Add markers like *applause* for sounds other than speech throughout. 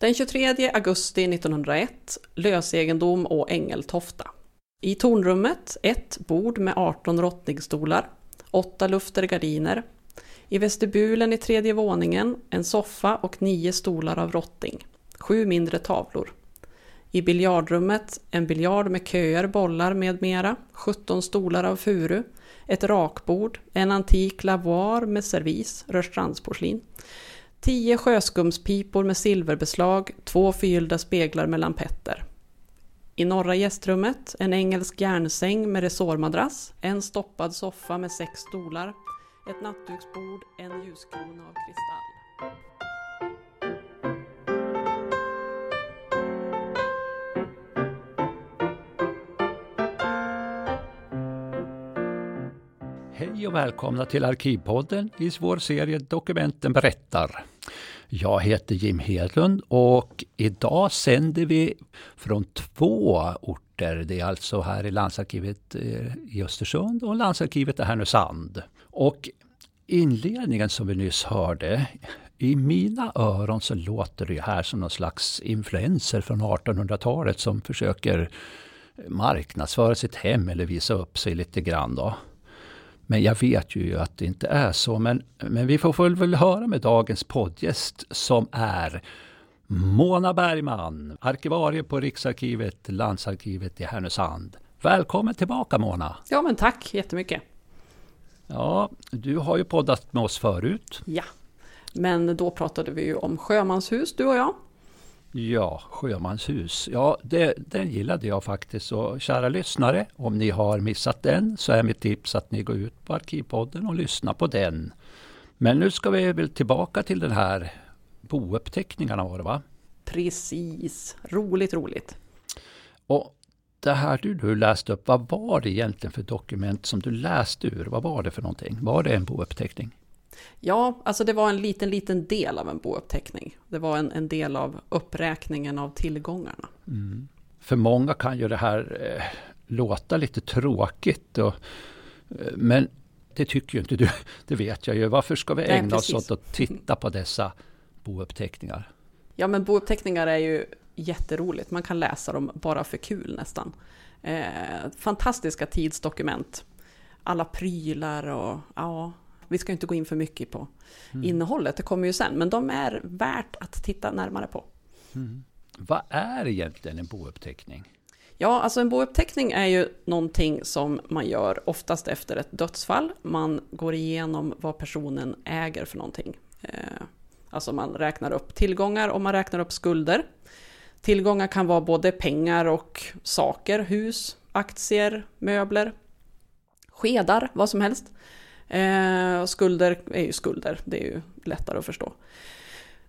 Den 23 augusti 1901, lösegendom och Ängeltofta. I tornrummet ett bord med 18 rottningstolar, åtta lufter gardiner. I vestibulen i tredje våningen en soffa och nio stolar av rotting. Sju mindre tavlor. I biljardrummet en biljard med köer, bollar med mera, 17 stolar av furu, ett rakbord, en antik lavoir med servis, Rörstrandsporslin, tio sjöskumspipor med silverbeslag, två förgyllda speglar med lampetter. I norra gästrummet en engelsk järnsäng med resårmadrass, en stoppad soffa med sex stolar, ett nattduksbord, en ljuskrona av kristall. Hej och välkomna till Arkivpodden i vår serie Dokumenten berättar. Jag heter Jim Hedlund och idag sänder vi från två orter. Det är alltså här i Landsarkivet eh, i Östersund och Landsarkivet i Härnösand. Och inledningen som vi nyss hörde, i mina öron så låter det här som någon slags influenser från 1800-talet som försöker marknadsföra sitt hem eller visa upp sig lite grann. Då. Men jag vet ju att det inte är så. Men, men vi får väl höra med dagens poddgäst som är Mona Bergman, arkivarie på Riksarkivet, Landsarkivet i Härnösand. Välkommen tillbaka Mona! Ja men tack jättemycket! Ja, du har ju poddat med oss förut. Ja, men då pratade vi ju om sjömanshus du och jag. Ja, Sjömanshus. Ja, det, den gillade jag faktiskt. Och kära lyssnare, om ni har missat den så är mitt tips att ni går ut på Arkivpodden och lyssnar på den. Men nu ska vi väl tillbaka till den här bouppteckningarna var det va? Precis, roligt roligt. Och det här du, du läste upp, vad var det egentligen för dokument som du läste ur? Vad var det för någonting? Var det en bouppteckning? Ja, alltså det var en liten, liten del av en bouppteckning. Det var en, en del av uppräkningen av tillgångarna. Mm. För många kan ju det här eh, låta lite tråkigt. Och, eh, men det tycker ju inte du. *laughs* Det vet jag ju. Varför ska vi ägna Nej, oss åt att titta på dessa bouppteckningar? Ja, men bouppteckningar är ju jätteroligt. Man kan läsa dem bara för kul nästan. Eh, fantastiska tidsdokument. Alla prylar och ja, vi ska inte gå in för mycket på mm. innehållet, det kommer ju sen, men de är värt att titta närmare på. Mm. Vad är egentligen en bouppteckning? Ja, alltså en bouppteckning är ju någonting som man gör oftast efter ett dödsfall. Man går igenom vad personen äger för någonting. Eh, alltså man räknar upp tillgångar och man räknar upp skulder. Tillgångar kan vara både pengar och saker, hus, aktier, möbler, skedar, vad som helst. Eh, skulder är ju skulder, det är ju lättare att förstå.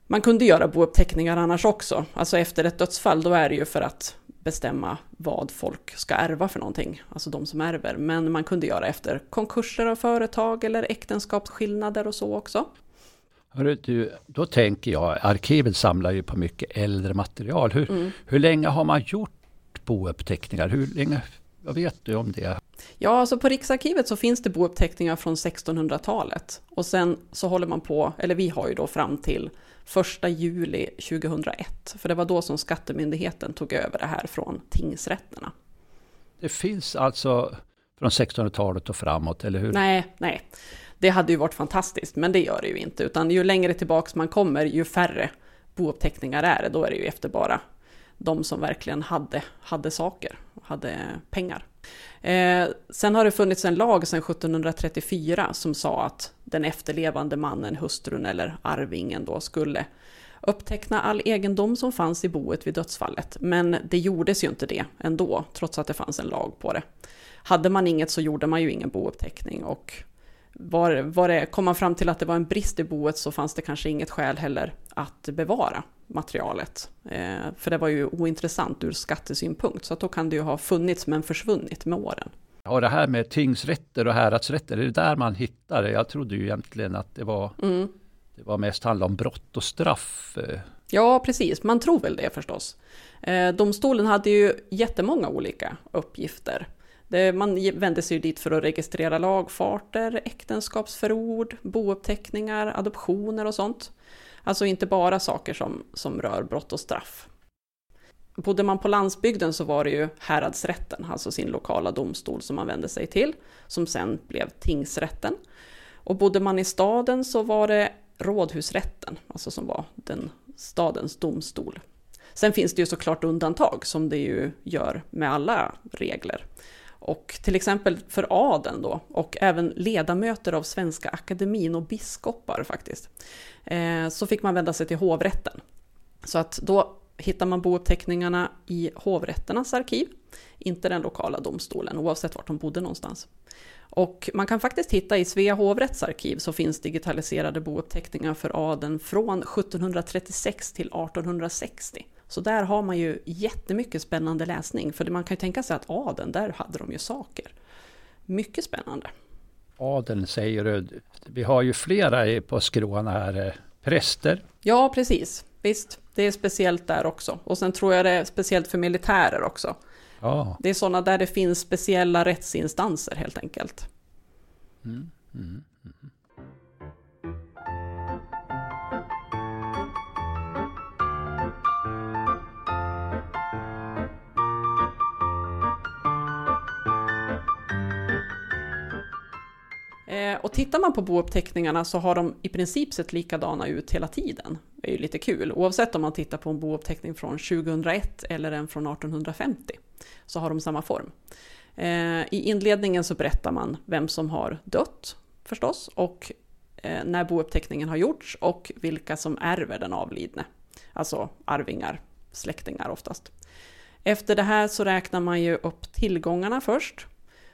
Man kunde göra bouppteckningar annars också, alltså efter ett dödsfall, då är det ju för att bestämma vad folk ska ärva för någonting, alltså de som ärver. Men man kunde göra efter konkurser av företag eller äktenskapsskillnader och så också. Hörru, du, då tänker jag, arkivet samlar ju på mycket äldre material. Hur, mm. hur länge har man gjort bouppteckningar? Hur länge, vad vet du om det? Ja, alltså på Riksarkivet så finns det bouppteckningar från 1600-talet. Och sen så håller man på, eller vi har ju då fram till 1 juli 2001. För det var då som Skattemyndigheten tog över det här från tingsrätterna. Det finns alltså från 1600-talet och framåt, eller hur? Nej, nej. Det hade ju varit fantastiskt, men det gör det ju inte. Utan ju längre tillbaks man kommer, ju färre bouppteckningar är det. Då är det ju efter bara de som verkligen hade, hade saker, hade pengar. Eh, sen har det funnits en lag sedan 1734 som sa att den efterlevande mannen, hustrun eller arvingen då skulle uppteckna all egendom som fanns i boet vid dödsfallet. Men det gjordes ju inte det ändå, trots att det fanns en lag på det. Hade man inget så gjorde man ju ingen bouppteckning och var, var det, kom man fram till att det var en brist i boet så fanns det kanske inget skäl heller att bevara materialet. Eh, för det var ju ointressant ur skattesynpunkt, så att då kan det ju ha funnits men försvunnit med åren. Ja, det här med tingsrätter och häradsrätter, är det där man hittar det? Jag trodde ju egentligen att det var, mm. det var mest handla om brott och straff. Eh. Ja, precis. Man tror väl det förstås. Eh, domstolen hade ju jättemånga olika uppgifter. Det, man vände sig dit för att registrera lagfarter, äktenskapsförord, bouppteckningar, adoptioner och sånt. Alltså inte bara saker som, som rör brott och straff. Bodde man på landsbygden så var det ju häradsrätten, alltså sin lokala domstol som man vände sig till, som sen blev tingsrätten. Och bodde man i staden så var det rådhusrätten, alltså som var den stadens domstol. Sen finns det ju såklart undantag som det ju gör med alla regler. Och till exempel för adeln då, och även ledamöter av Svenska Akademin och biskopar faktiskt, eh, så fick man vända sig till hovrätten. Så att då hittar man bouppteckningarna i hovrätternas arkiv, inte den lokala domstolen, oavsett vart de bodde någonstans. Och man kan faktiskt hitta i Svea hovrätts arkiv så finns digitaliserade bouppteckningar för adeln från 1736 till 1860. Så där har man ju jättemycket spännande läsning, för man kan ju tänka sig att adeln, där hade de ju saker. Mycket spännande. Adeln säger du, vi har ju flera på skråna här, eh, präster. Ja, precis. Visst, det är speciellt där också. Och sen tror jag det är speciellt för militärer också. Ja. Det är sådana där det finns speciella rättsinstanser helt enkelt. Mm, mm, mm. Eh, och tittar man på bouppteckningarna så har de i princip sett likadana ut hela tiden. Det är ju lite kul, oavsett om man tittar på en bouppteckning från 2001 eller en från 1850 så har de samma form. Eh, I inledningen så berättar man vem som har dött förstås och eh, när bouppteckningen har gjorts och vilka som ärver den avlidne. Alltså arvingar, släktingar oftast. Efter det här så räknar man ju upp tillgångarna först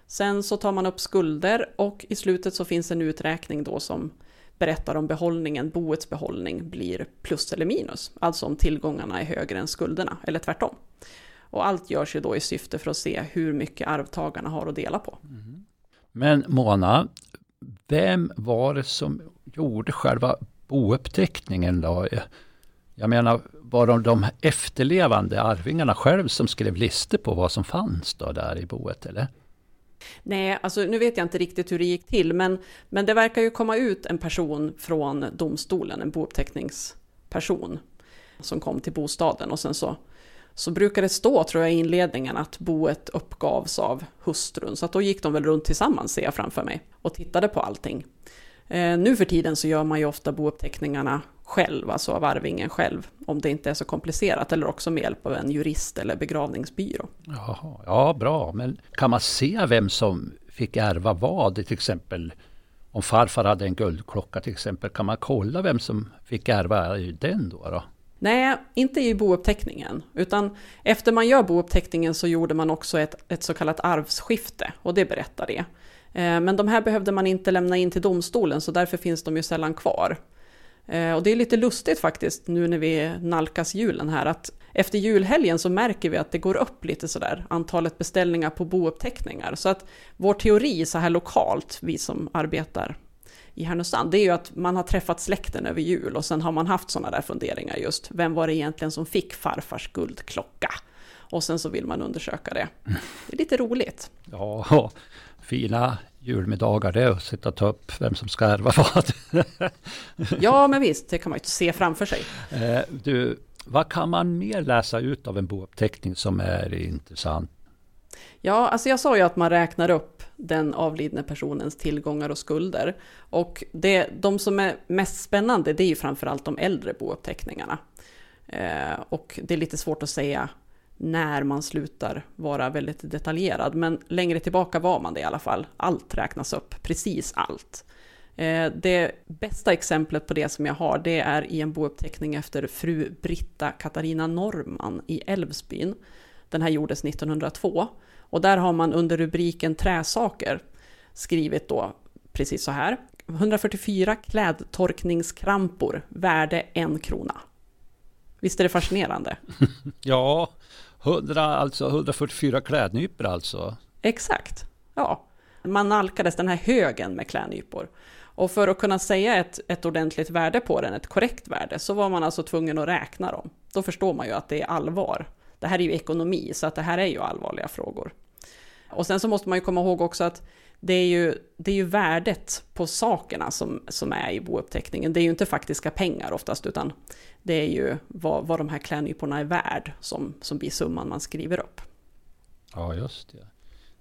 Sen så tar man upp skulder och i slutet så finns en uträkning då som berättar om behållningen, boets behållning blir plus eller minus. Alltså om tillgångarna är högre än skulderna, eller tvärtom. Och allt görs ju då i syfte för att se hur mycket arvtagarna har att dela på. Mm. Men Mona, vem var det som gjorde själva bouppteckningen då? Jag menar, var det de efterlevande arvingarna själv som skrev listor på vad som fanns då där i boet, eller? Nej, alltså nu vet jag inte riktigt hur det gick till, men, men det verkar ju komma ut en person från domstolen, en bouppteckningsperson, som kom till bostaden och sen så, så brukar det stå, tror jag, i inledningen att boet uppgavs av hustrun, så att då gick de väl runt tillsammans, ser jag framför mig, och tittade på allting. Eh, nu för tiden så gör man ju ofta bouppteckningarna själv, alltså av arvingen själv, om det inte är så komplicerat, eller också med hjälp av en jurist eller begravningsbyrå. Jaha, ja, bra, men kan man se vem som fick ärva vad, till exempel om farfar hade en guldklocka till exempel, kan man kolla vem som fick ärva den då? då? Nej, inte i bouppteckningen, utan efter man gör bouppteckningen så gjorde man också ett, ett så kallat arvsskifte, och det berättar det. Eh, men de här behövde man inte lämna in till domstolen, så därför finns de ju sällan kvar. Eh, och det är lite lustigt faktiskt nu när vi nalkas julen här att efter julhelgen så märker vi att det går upp lite sådär antalet beställningar på bouppteckningar. Så att vår teori så här lokalt, vi som arbetar i Härnösand, det är ju att man har träffat släkten över jul och sen har man haft sådana där funderingar just, vem var det egentligen som fick farfars guldklocka? Och sen så vill man undersöka det. Det är lite roligt. Ja, fina julmiddagar det att sitta och ta upp vem som ska ärva *laughs* vad. ja, men visst, det kan man ju se framför sig. Eh, du, vad kan man mer läsa ut av en bouppteckning som är intressant? Ja, alltså jag sa ju att man räknar upp den avlidne personens tillgångar och skulder. Och det, de som är mest spännande, det är ju framförallt de äldre bouppteckningarna. Eh, och det är lite svårt att säga när man slutar vara väldigt detaljerad. Men längre tillbaka var man det i alla fall. Allt räknas upp, precis allt. Eh, det bästa exemplet på det som jag har, det är i en bouppteckning efter fru Britta Katarina Norman i Älvsbyn. Den här gjordes 1902. Och där har man under rubriken träsaker skrivit då precis så här. 144 klädtorkningskrampor, värde en krona. Visst är det fascinerande? *laughs* ja, 100, alltså 144 klädnypor alltså? Exakt, ja. Man nalkades den här högen med klädnypor. Och för att kunna säga ett, ett ordentligt värde på den, ett korrekt värde, så var man alltså tvungen att räkna dem. Då förstår man ju att det är allvar. Det här är ju ekonomi, så att det här är ju allvarliga frågor. Och sen så måste man ju komma ihåg också att det är ju, det är ju värdet på sakerna som, som är i bouppteckningen. Det är ju inte faktiska pengar oftast, utan det är ju vad, vad de här klädnyporna är värd som, som blir summan man skriver upp. Ja, just det.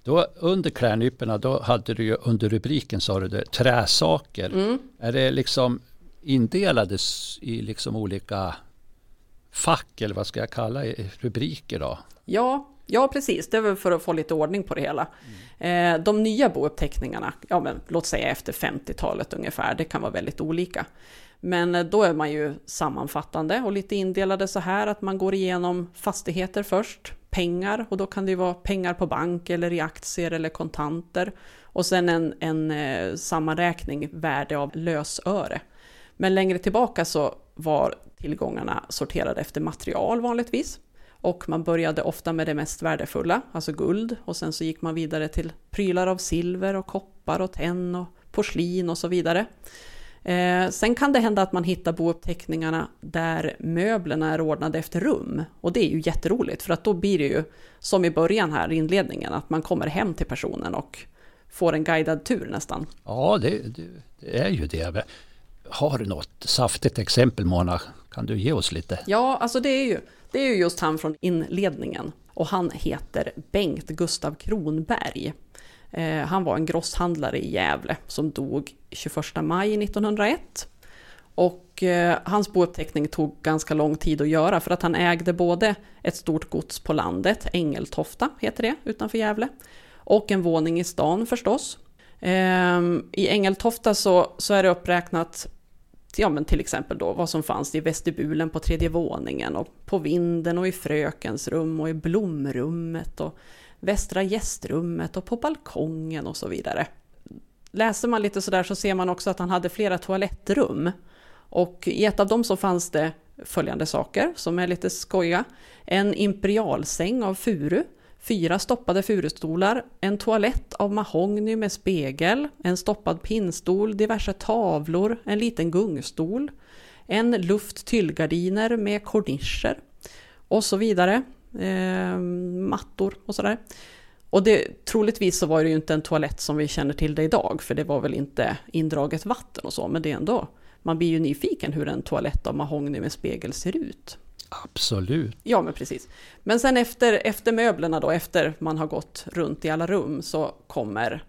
Då, under klädnyporna, då hade du ju under rubriken sa du det, träsaker. Mm. Är det liksom indelades i liksom olika fack eller vad ska jag kalla rubriker då? Ja, Ja, precis. Det är väl för att få lite ordning på det hela. Mm. De nya bouppteckningarna, ja men låt säga efter 50-talet ungefär, det kan vara väldigt olika. Men eh, då är man ju sammanfattande och lite indelade så här att man går igenom fastigheter först, pengar och då kan det ju vara pengar på bank eller i aktier eller kontanter och sen en, en eh, sammanräkning värde av lösöre. Men längre tillbaka så var tillgångarna sorterade efter material vanligtvis. Och man började ofta med det mest värdefulla, alltså guld, och sen så gick man vidare till prylar av silver och koppar och tenn och porslin och så vidare. Eh, sen kan det hända att man hittar bouppteckningarna där möblerna är ordnade efter rum. Och det är ju jätteroligt, för att då blir det ju som i början här, i inledningen, att man kommer hem till personen och får en guidad tur nästan. Ja, det, det, det är ju det. Har du något saftigt exempel Mona? Kan du ge oss lite? Ja, alltså det är ju, det är ju just han från inledningen. Och han heter Bengt Gustav Kronberg. Eh, han var en grosshandlare i Gävle som dog 21 maj 1901. Och eh, hans bouppteckning tog ganska lång tid att göra för att han ägde både ett stort gods på landet, Ängeltofta heter det, utanför Gävle, och en våning i stan förstås. Ehm, I Ängeltofta så, så är det uppräknat ja, men till exempel då vad som fanns i vestibulen på tredje våningen och på vinden och i frökens rum och i blomrummet och västra gästrummet och på balkongen och så vidare. Läser man lite sådär så ser man också att han hade flera toalettrum. Och i ett av dem så fanns det följande saker som är lite skojiga. En imperialsäng av furu, fyra stoppade furustolar, en toalett av mahogny med spegel, en stoppad pinnstol, diverse tavlor, en liten gungstol, en luft tyllgardiner med kornischer och så vidare eh, mattor och sådär. Och det, troligtvis så var det ju inte en toalett som vi känner till det idag, för det var väl inte indraget vatten och så, men det är ändå, man blir ju nyfiken hur en toalett av mahogny med spegel ser ut. Absolut. Ja, men precis. Men sen efter, efter möblerna då, efter man har gått runt i alla rum, så kommer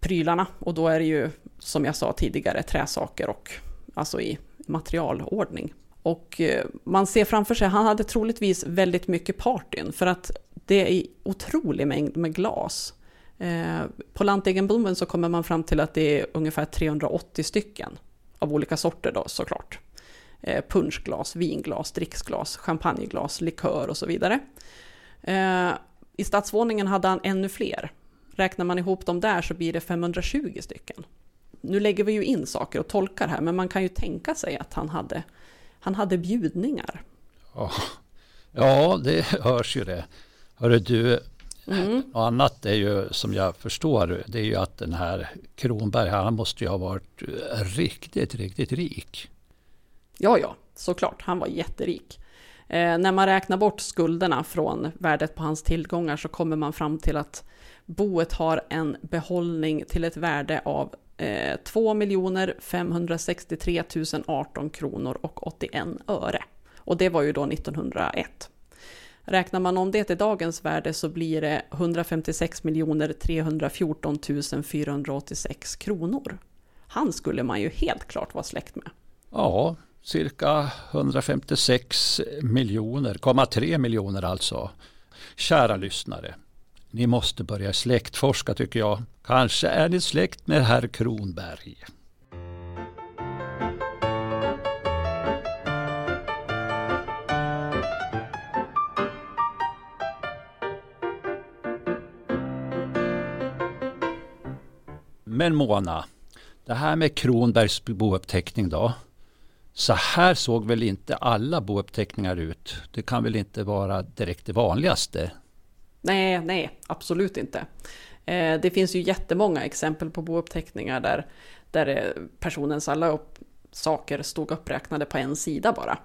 prylarna. Och då är det ju, som jag sa tidigare, träsaker och alltså i materialordning. Och eh, man ser framför sig, han hade troligtvis väldigt mycket partyn för att det är otrolig mängd med glas. Eh, på lantegendomen så kommer man fram till att det är ungefär 380 stycken av olika sorter då såklart. Eh, punschglas, vinglas, dricksglas, champagneglas, likör och så vidare. I stadsvåningen hade han ännu fler. Räknar man ihop dem där så blir det 520 stycken. Nu lägger vi ju in saker och tolkar här, men man kan ju tänka sig att han hade han hade bjudningar. Ja, ja det *laughs* hörs ju det. Hörru du, mm. och annat är ju som jag förstår, det är ju att den här Kronberg, han måste ju ha varit riktigt, riktigt rik. Ja, ja, såklart. Han var jätterik. Eh, när man räknar bort skulderna från värdet på hans tillgångar så kommer man fram till att boet har en behållning till ett värde av eh, 2 563 018 kronor och 81 öre. Och det var ju då 1901. Räknar man om det till dagens värde så blir det 156 314 486 kronor. Han skulle man ju helt klart vara släkt med. Ja, cirka 156 miljoner, 3 miljoner alltså. Kära lyssnare, ni måste börja släktforska tycker jag. Kanske är ni släkt med herr Kronberg. Men Mona, det här med Kronbergs bouppteckning då. Så här såg väl inte alla bouppteckningar ut? Det kan väl inte vara direkt det vanligaste? Nej, nej, absolut inte. Eh, det finns ju jättemånga exempel på bouppteckningar där, där eh, personens alla upp, saker stod uppräknade på en sida bara.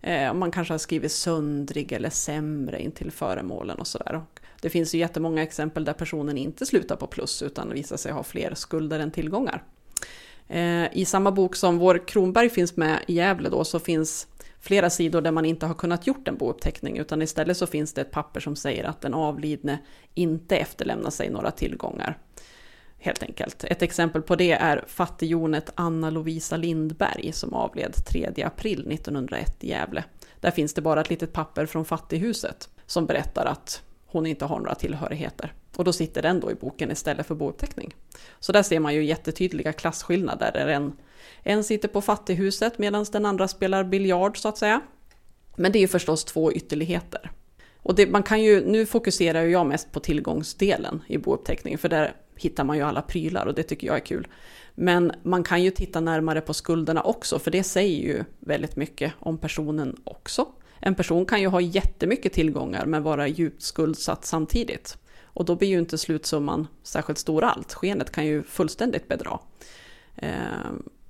Eh, man kanske har skrivit söndrig eller sämre in till föremålen och sådär. Det finns ju jättemånga exempel där personen inte slutar på plus utan visar sig ha fler skulder än tillgångar. Eh, I samma bok som vår Kronberg finns med i Gävle då så finns flera sidor där man inte har kunnat gjort en bouppteckning utan istället så finns det ett papper som säger att den avlidne inte efterlämnar sig några tillgångar. Helt enkelt. Ett exempel på det är fattighjonet Anna Lovisa Lindberg som avled 3 april 1901 i Gävle. Där finns det bara ett litet papper från fattighuset som berättar att hon inte har några tillhörigheter. Och då sitter den då i boken istället för bouppteckning. Så där ser man ju jättetydliga klasskillnader. Där en, en sitter på fattighuset medan den andra spelar biljard så att säga. Men det är ju förstås två ytterligheter. Och det, man kan ju, nu fokuserar jag mest på tillgångsdelen i bouppteckningen, för där hittar man ju alla prylar och det tycker jag är kul. Men man kan ju titta närmare på skulderna också, för det säger ju väldigt mycket om personen också. En person kan ju ha jättemycket tillgångar men vara djupt skuldsatt samtidigt. Och då blir ju inte slutsumman särskilt stor allt. Skenet kan ju fullständigt bedra. Eh,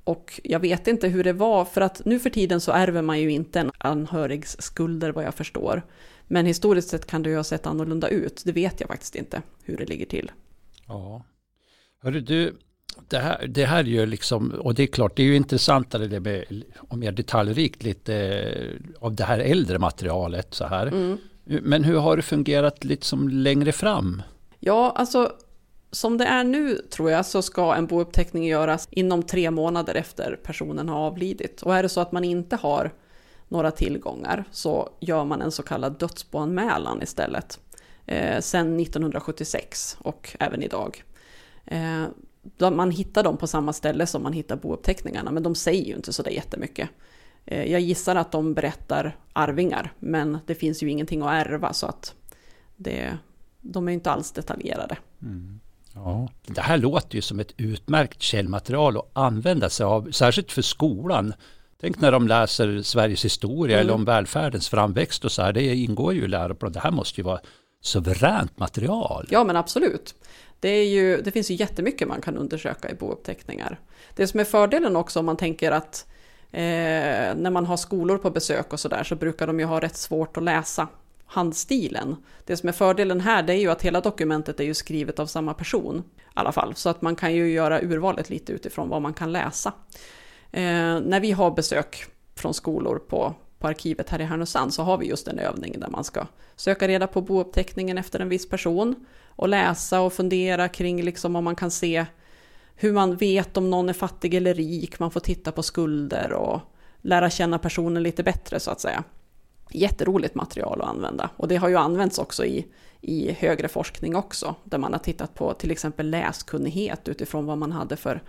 och jag vet inte hur det var, för att nu för tiden så ärver man ju inte en anhörigs skulder vad jag förstår. Men historiskt sett kan det ju ha sett annorlunda ut. Det vet jag faktiskt inte hur det ligger till. Ja. Hörru du, det här, det här är ju liksom, och det är klart, det är ju intressantare det med, och mer detaljrikt lite eh, av det här äldre materialet så här. Mm. Men hur har det fungerat lite som längre fram? Ja, alltså som det är nu tror jag så ska en bouppteckning göras inom tre månader efter personen har avlidit. Och är det så att man inte har några tillgångar så gör man en så kallad dödsboanmälan istället. Eh, sen 1976 och även idag. Eh, man hittar dem på samma ställe som man hittar bouppteckningarna, men de säger ju inte så där jättemycket. Eh, jag gissar att de berättar arvingar, men det finns ju ingenting att ärva så att det, de är inte alls detaljerade. Mm. Ja, det här låter ju som ett utmärkt källmaterial att använda sig av, särskilt för skolan. Tänk när de läser Sveriges historia mm. eller om välfärdens framväxt och så här, det ingår ju i läroplanen. Det här måste ju vara suveränt material. Ja, men absolut. Det, är ju, det finns ju jättemycket man kan undersöka i bouppteckningar. Det som är fördelen också om man tänker att eh, när man har skolor på besök och sådär så brukar de ju ha rätt svårt att läsa handstilen. Det som är fördelen här det är ju att hela dokumentet är ju skrivet av samma person. I alla fall, så att man kan ju göra urvalet lite utifrån vad man kan läsa. Eh, när vi har besök från skolor på, på arkivet här i Härnösand så har vi just en övning där man ska söka reda på bouppteckningen efter en viss person och läsa och fundera kring liksom om man kan se hur man vet om någon är fattig eller rik, man får titta på skulder och lära känna personen lite bättre så att säga. Jätteroligt material att använda och det har ju använts också i, i högre forskning också, där man har tittat på till exempel läskunnighet utifrån vad man hade för,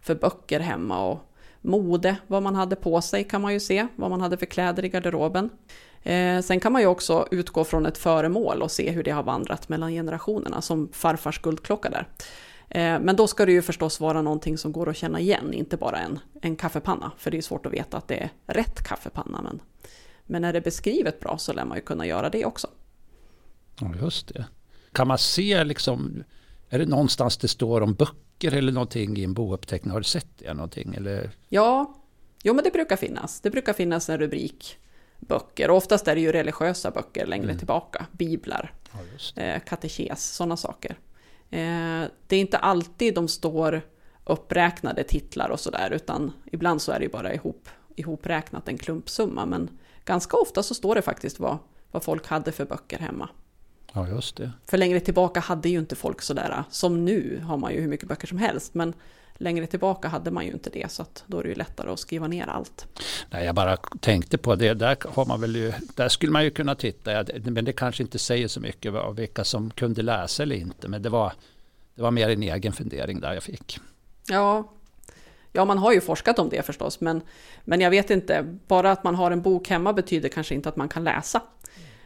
för böcker hemma och mode, vad man hade på sig kan man ju se, vad man hade för kläder i garderoben. Eh, sen kan man ju också utgå från ett föremål och se hur det har vandrat mellan generationerna, som farfars guldklocka där. Eh, men då ska det ju förstås vara någonting som går att känna igen, inte bara en, en kaffepanna, för det är svårt att veta att det är rätt kaffepanna. Men, men är det beskrivet bra så lär man ju kunna göra det också. Ja, just det. Kan man se liksom, är det någonstans det står om böcker eller någonting i en bouppteckning? Har du sett det någonting? Eller? Ja, jo men det brukar finnas. Det brukar finnas en rubrik böcker. Och oftast är det ju religiösa böcker längre mm. tillbaka. Biblar, ja, eh, katekes, sådana saker. Eh, det är inte alltid de står uppräknade titlar och sådär, utan ibland så är det ju bara ihop, ihopräknat en klumpsumma. Men ganska ofta så står det faktiskt vad, vad folk hade för böcker hemma. Ja, just det. För längre tillbaka hade ju inte folk sådär, som nu har man ju hur mycket böcker som helst, men längre tillbaka hade man ju inte det, så då är det ju lättare att skriva ner allt. Nej, jag bara tänkte på det, där, har man väl ju, där skulle man ju kunna titta, men det kanske inte säger så mycket av vilka som kunde läsa eller inte, men det var, det var mer en egen fundering där jag fick. Ja, Ja, man har ju forskat om det förstås, men, men jag vet inte, bara att man har en bok hemma betyder kanske inte att man kan läsa.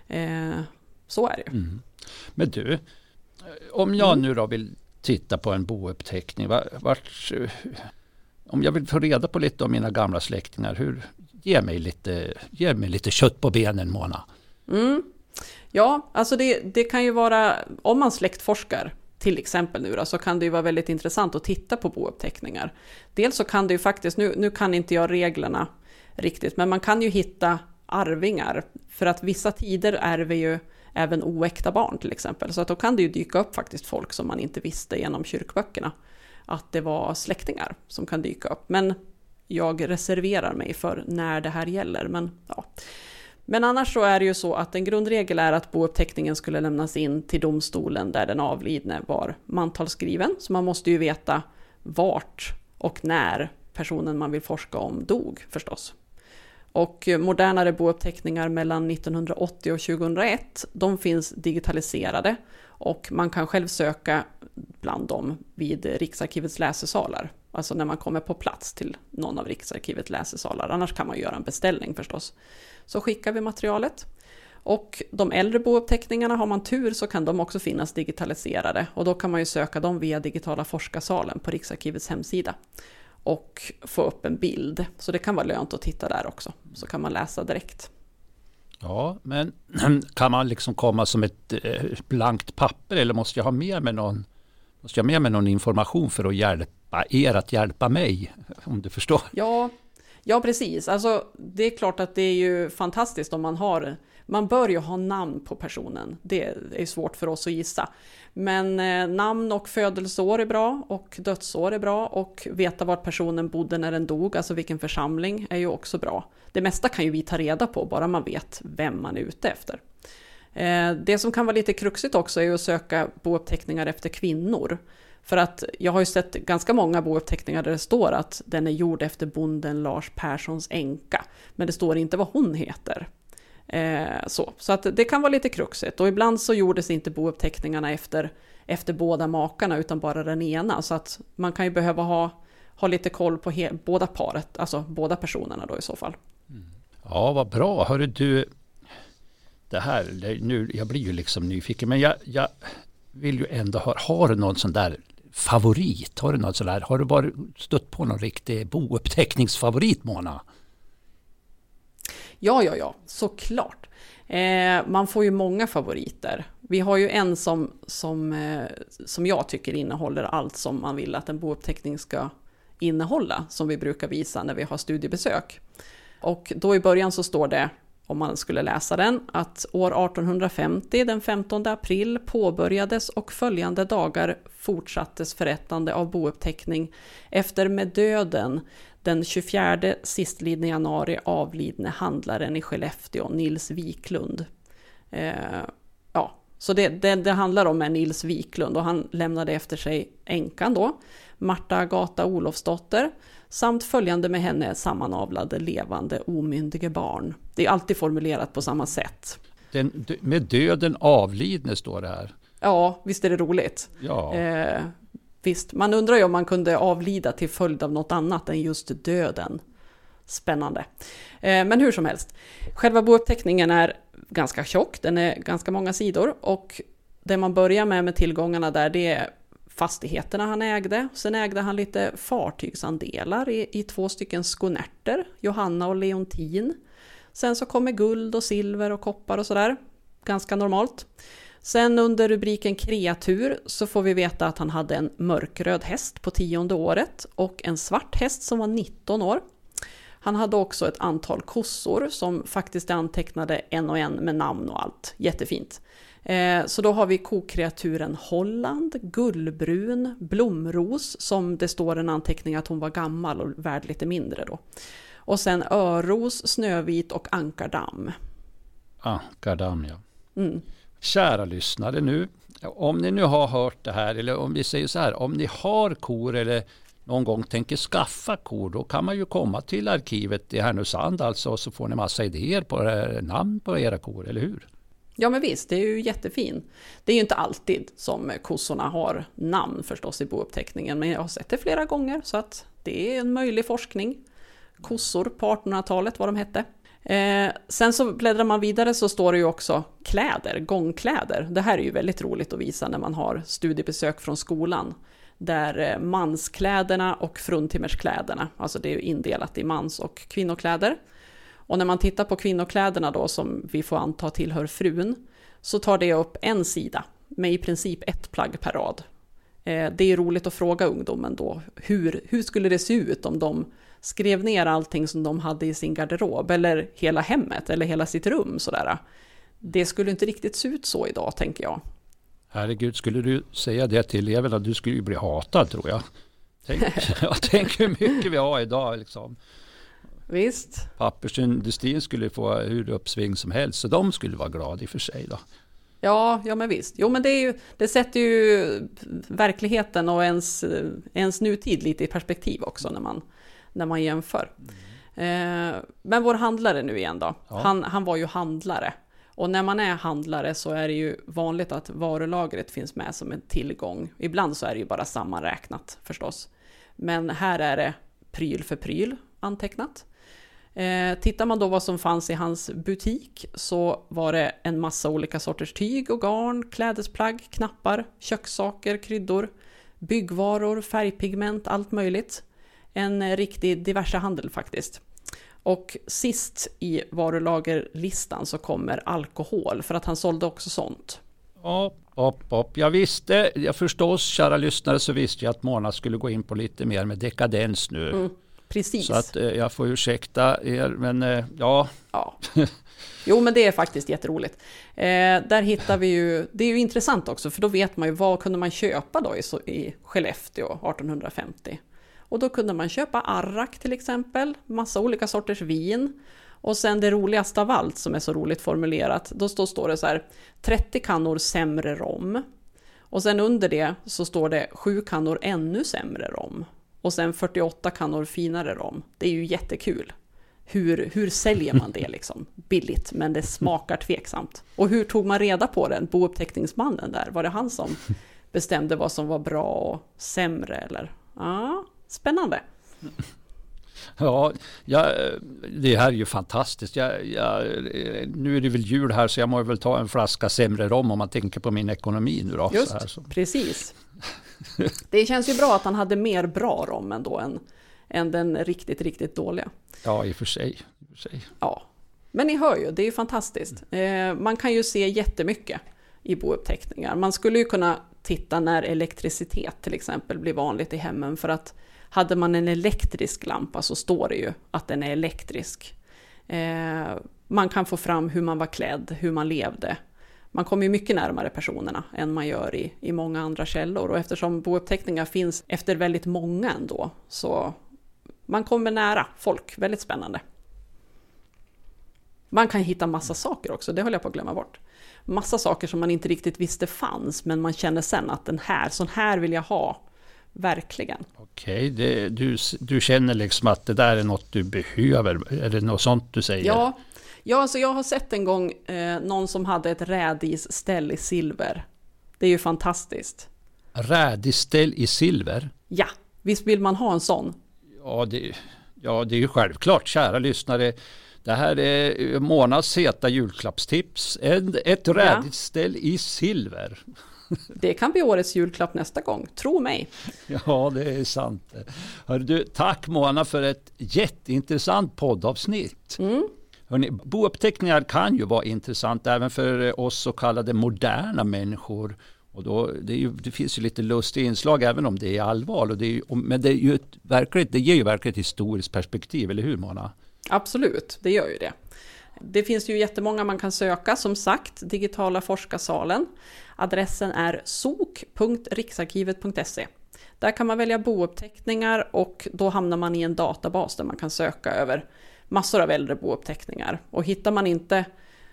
Eh, så är det ju. Mm. Men du, om jag nu då vill titta på en bouppteckning, vart, om jag vill få reda på lite om mina gamla släktingar, hur, ge, mig lite, ge mig lite kött på benen Mona. Mm. Ja, alltså det, det kan ju vara, om man släktforskar, till exempel nu då, så kan det ju vara väldigt intressant att titta på bouppteckningar. Dels så kan det ju faktiskt, nu, nu kan inte jag reglerna riktigt, men man kan ju hitta arvingar. För att vissa tider ärver ju även oäkta barn till exempel. Så att då kan det ju dyka upp faktiskt folk som man inte visste genom kyrkböckerna att det var släktingar som kan dyka upp. Men jag reserverar mig för när det här gäller. Men, ja. men annars så är det ju så att en grundregel är att bouppteckningen skulle lämnas in till domstolen där den avlidne var mantalsskriven. Så man måste ju veta vart och när personen man vill forska om dog förstås. Och modernare bouppteckningar mellan 1980 och 2001, de finns digitaliserade och man kan själv söka bland dem vid Riksarkivets läsesalar. Alltså när man kommer på plats till någon av Riksarkivets läsesalar. Annars kan man göra en beställning förstås. Så skickar vi materialet. Och de äldre bouppteckningarna, har man tur så kan de också finnas digitaliserade. Och då kan man ju söka dem via digitala forskarsalen på Riksarkivets hemsida. Och få upp en bild. Så det kan vara lönt att titta där också. Så kan man läsa direkt. Ja, men *clears throat* kan man liksom komma som ett eh, blankt papper eller måste jag ha med mig någon, måste jag med mig någon information för att hjälpa er att hjälpa mig? *laughs* Om du förstår? Ja, ja precis. Alltså, det är klart att det är ju fantastiskt om man har man bör ju ha namn på personen. Det är svårt för oss att gissa. Men eh, namn och födelseår är bra och dödsår är bra och veta var personen bodde när den dog, alltså vilken församling, är ju också bra. Det mesta kan ju vi ta reda på, bara man vet vem man är ute efter. Eh, det som kan vara lite kruxigt också är att söka bouppteckningar efter kvinnor. För att jag har ju sett ganska många bouppteckningar där det står att den är gjord efter bonden Lars Perssons änka. Men det står inte vad hon heter. Eh, så så att det kan vara lite kruxigt. Och ibland så gjordes inte bouppteckningarna efter, efter båda makarna utan bara den ena. Så att man kan ju behöva ha, ha lite koll på he, båda paret, alltså båda personerna då i så fall. Mm. Ja, vad bra. Hörru du, det här, nu, jag blir ju liksom nyfiken, men jag, jag vill ju ändå ha, har du någon sån där favorit? Har du något sån där, har du bara stött på någon riktig bouppteckningsfavorit Mona? Ja, ja, ja, såklart. Eh, man får ju många favoriter. Vi har ju en som, som, eh, som jag tycker innehåller allt som man vill att en bouppteckning ska innehålla, som vi brukar visa när vi har studiebesök. Och då i början så står det, om man skulle läsa den, att år 1850, den 15 april, påbörjades och följande dagar fortsattes förrättande av bouppteckning efter med döden den 24 sistlidne januari avlidne handlaren i Skellefteå, Nils Wiklund. Eh, ja, så det, det, det, handlar om är Nils Wiklund och han lämnade efter sig änkan då, Marta Agata Olofsdotter, samt följande med henne sammanavlade levande omyndige barn. Det är alltid formulerat på samma sätt. Den, med döden avlidne står det här. Ja, visst är det roligt. Ja. Eh, Visst, man undrar ju om man kunde avlida till följd av något annat än just döden. Spännande. Eh, men hur som helst, själva bouppteckningen är ganska tjock, den är ganska många sidor och det man börjar med med tillgångarna där det är fastigheterna han ägde. Sen ägde han lite fartygsandelar i, i två stycken skonerter, Johanna och Leontin. Sen så kommer guld och silver och koppar och sådär. Ganska normalt. Sen under rubriken kreatur så får vi veta att han hade en mörkröd häst på tionde året och en svart häst som var 19 år. Han hade också ett antal kossor som faktiskt är antecknade en och en med namn och allt. Jättefint. Eh, så då har vi kokreaturen Holland, Gullbrun, Blomros som det står en anteckning att hon var gammal och värd lite mindre då. Och sen Öros, Snövit och Ankardamm. Ankardamm ja. Mm. Kära lyssnare nu, om ni nu har hört det här eller om vi säger så här, om ni har kor eller någon gång tänker skaffa kor, då kan man ju komma till arkivet i Härnösand alltså och så får ni massa idéer på namn på era kor, eller hur? Ja men visst, det är ju jättefint. Det är ju inte alltid som kossorna har namn förstås i bouppteckningen, men jag har sett det flera gånger så att det är en möjlig forskning. Kossor på 1800-talet, vad de hette. Eh, sen så bläddrar man vidare så står det ju också kläder, gångkläder. Det här är ju väldigt roligt att visa när man har studiebesök från skolan. Där eh, manskläderna och fruntimmerskläderna, alltså det är ju indelat i mans och kvinnokläder. Och när man tittar på kvinnokläderna då som vi får anta tillhör frun, så tar det upp en sida med i princip ett plagg per rad. Eh, det är roligt att fråga ungdomen då, hur, hur skulle det se ut om de skrev ner allting som de hade i sin garderob eller hela hemmet eller hela sitt rum sådär. Det skulle inte riktigt se ut så idag, tänker jag. Herregud, skulle du säga det till eleverna, du skulle ju bli hatad tror jag. Tänk, *laughs* jag tänker hur mycket vi har idag. Liksom. Visst. Pappersindustrin skulle få hur uppsving som helst, så de skulle vara glada i och för sig. Då. Ja, ja men visst. Jo men det, är ju, det sätter ju verkligheten och ens, ens nutid lite i perspektiv också när man, när man jämför. Mm. Eh, men vår handlare nu igen då. Ja. Han, han var ju handlare. Och när man är handlare så är det ju vanligt att varulagret finns med som en tillgång. Ibland så är det ju bara sammanräknat förstås. Men här är det pryl för pryl antecknat. Eh, tittar man då vad som fanns i hans butik så var det en massa olika sorters tyg och garn, klädesplagg, knappar, kökssaker, kryddor, byggvaror, färgpigment, allt möjligt. En riktig diverse handel faktiskt. Och sist i varulagerlistan så kommer alkohol, för att han sålde också sånt. Hopp, hopp, hopp. Jag visste, jag förstås kära lyssnare så visste jag att Mona skulle gå in på lite mer med dekadens nu. Mm, precis. Så att eh, jag får ursäkta er, men eh, ja. ja. Jo, men det är faktiskt jätteroligt. Eh, där hittar vi ju, det är ju intressant också, för då vet man ju vad kunde man köpa då i, i Skellefteå 1850. Och då kunde man köpa arrak till exempel, massa olika sorters vin. Och sen det roligaste av allt som är så roligt formulerat, då står, står det så här 30 kannor sämre rom. Och sen under det så står det 7 kannor ännu sämre rom. Och sen 48 kannor finare rom. Det är ju jättekul. Hur, hur säljer man det *laughs* liksom? Billigt, men det smakar tveksamt. Och hur tog man reda på den? Bouppteckningsmannen där, var det han som *laughs* bestämde vad som var bra och sämre eller? Ja, Spännande. Ja, ja, det här är ju fantastiskt. Jag, jag, nu är det väl jul här så jag må väl ta en flaska sämre rom om man tänker på min ekonomi nu då. Just, här, precis. *laughs* Det känns ju bra att han hade mer bra rom ändå än, än den riktigt, riktigt dåliga. Ja, i och för sig. I för sig. Ja, men ni hör ju, det är ju fantastiskt. Eh, man kan ju se jättemycket i bouppteckningar. Man skulle ju kunna titta när elektricitet till exempel blir vanligt i hemmen för att hade man en elektrisk lampa så står det ju att den är elektrisk. Eh, man kan få fram hur man var klädd, hur man levde. Man kommer ju mycket närmare personerna än man gör i, i många andra källor. Och eftersom bouppteckningar finns efter väldigt många ändå, så man kommer nära folk. Väldigt spännande. Man kan hitta massa saker också, det håller jag på att glömma bort. Massa saker som man inte riktigt visste fanns, men man känner sen att den här, sån här vill jag ha. Verkligen. Okej, okay, du, du känner liksom att det där är något du behöver? Är det något sånt du säger? Ja, ja alltså jag har sett en gång eh, någon som hade ett rädisställ i silver. Det är ju fantastiskt. Rädisställ i silver? Ja, visst vill man ha en sån? Ja, det, ja, det är ju självklart, kära lyssnare. Det här är Monas heta julklappstips. ett rädisställ ja. i silver. Det kan bli årets julklapp nästa gång, tro mig. Ja, det är sant. Hör du, tack Mona för ett jätteintressant poddavsnitt. Mm. Hörrni, bouppteckningar kan ju vara intressant även för oss så kallade moderna människor. Och då, det, ju, det finns ju lite lustiga inslag även om det är allvar. Och det är, men det, är ju ett verkligt, det ger ju verkligen ett historiskt perspektiv, eller hur Mona? Absolut, det gör ju det. Det finns ju jättemånga man kan söka, som sagt, Digitala forskarsalen. Adressen är sok.riksarkivet.se. Där kan man välja bouppteckningar och då hamnar man i en databas där man kan söka över massor av äldre bouppteckningar. Och hittar man inte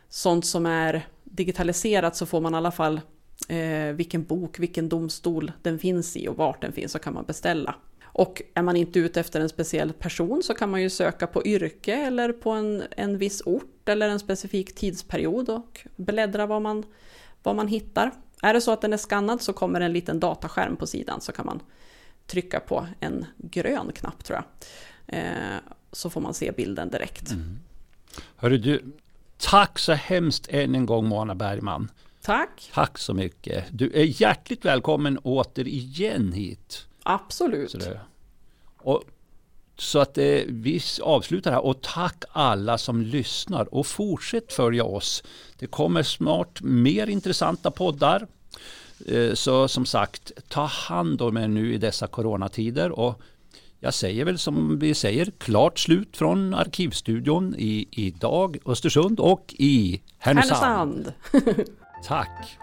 sånt som är digitaliserat så får man i alla fall eh, vilken bok, vilken domstol den finns i och vart den finns så kan man beställa. Och är man inte ute efter en speciell person så kan man ju söka på yrke eller på en, en viss ort eller en specifik tidsperiod och bläddra vad man, vad man hittar. Är det så att den är skannad så kommer en liten dataskärm på sidan så kan man trycka på en grön knapp tror jag. Eh, så får man se bilden direkt. Mm. Hörru du, tack så hemskt än en gång Mona Bergman. Tack. Tack så mycket. Du är hjärtligt välkommen åter igen hit. Absolut. Och, så att eh, vi avslutar här och tack alla som lyssnar och fortsätt följa oss. Det kommer snart mer intressanta poddar. Eh, så som sagt, ta hand om er nu i dessa coronatider och jag säger väl som vi säger, klart slut från Arkivstudion i idag Östersund och i Härnösand. Härnösand. Tack!